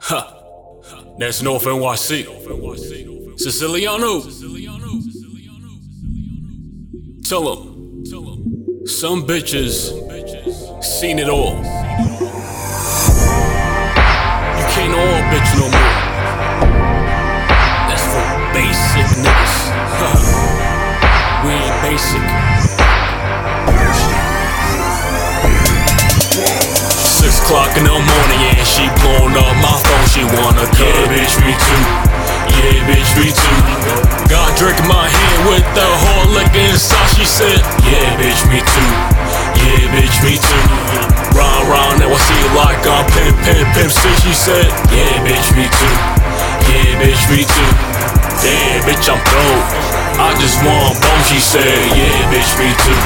Ha. That's North NYC. Siciliano. Tell them. Some bitches seen it all. You can't all bitch no more. That's for basic niggas. we ain't basic. O'clock in the morning, yeah, she blowing up my phone. She wanna cut. Yeah, bitch, me too. Yeah, bitch, me too. Got drink in my hand with the whole liquor inside. She said, Yeah, bitch, me too. Yeah, bitch, me too. Round, round, now I see like I'm pimp, pimp, pimp. See, she said, Yeah, bitch, me too. Yeah, bitch, me too. Damn, bitch, I'm dope. I just want bone. She said, Yeah, bitch, me too.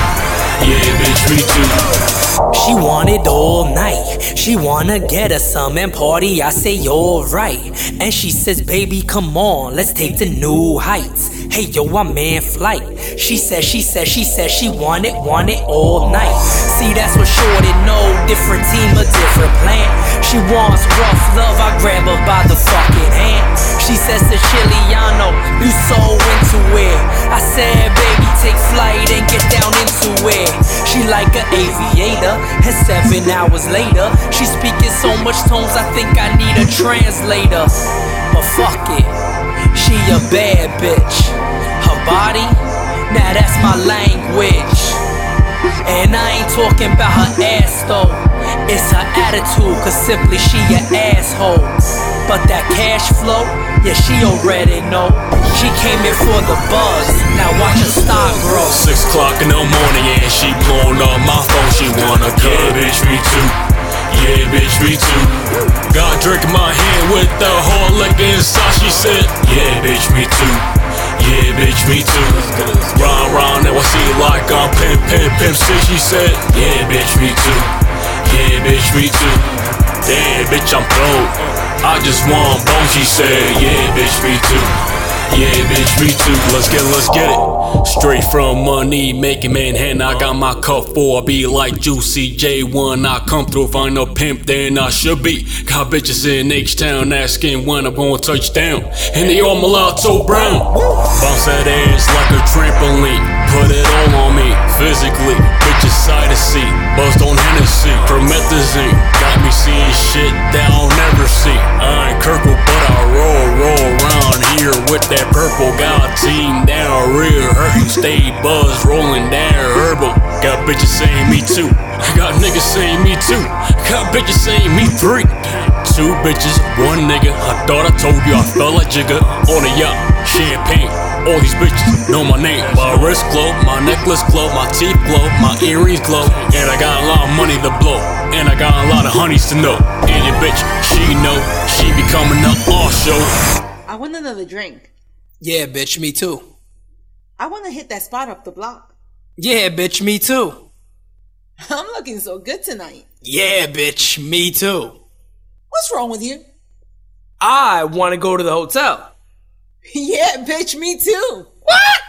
Yeah, bitch, me too. She want it all night. She wanna get us some and party. I say, you're right. And she says, baby, come on, let's take the new heights. Hey, yo, I'm in flight. She says, she says, she says, she want it, want it all night. See, that's what shorty know. Different team, a different plan. She wants rough love, I grab her by the fucking hand. She says to Chiliano, you so into it. I said, baby, take flight and get down into it. She like an aviator, and seven hours later, she speaking so much tones, I think I need a translator. But fuck it, she a bad bitch. Her body, now that's my language. And I ain't talking about her ass though. It's her attitude, cause simply she an asshole. But that cash flow, yeah, she already know. She came here for the buzz, now watch her stock grow. Six o'clock in the morning, yeah, she blowing up bitch, me too. Got drink in my hand with the whole liquor inside. She said, Yeah, bitch, me too. Yeah, bitch, me too. Round, round, now I see like I'm pimp, pimp, pimp. See, she said, Yeah, bitch, me too. Yeah, bitch, me too. Damn, bitch, I'm broke. I just want bone, she said, yeah, bitch, me too. Yeah, bitch, me too. Let's get let's get it. Straight from money, making Manhattan. I got my cup for. Be like Juicy J1. I come through, find a pimp, then I should be. Got bitches in H Town asking when I'm gonna touch down. And they all mulatto brown. Bounce that ass like a trampoline. Put it all on me, physically. Bitches side to see. Buzzed on Hennessy. Promethazine. Purple. Got a team down rear hurting, stay buzz rolling down herbal. Got bitches saying me too. Got niggas saying me too. Got bitches saying me three. Two bitches, one nigga. I thought I told you I felt like Jigga on a yacht, champagne. All these bitches know my name. My wrist glow, my necklace glow, my teeth glow, my earrings glow. And I got a lot of money to blow. And I got a lot of honeys to know. And your bitch, she know she be coming up all show. I want another drink. Yeah, bitch, me too. I want to hit that spot up the block. Yeah, bitch, me too. I'm looking so good tonight. Yeah, bitch, me too. What's wrong with you? I want to go to the hotel. Yeah, bitch, me too. What?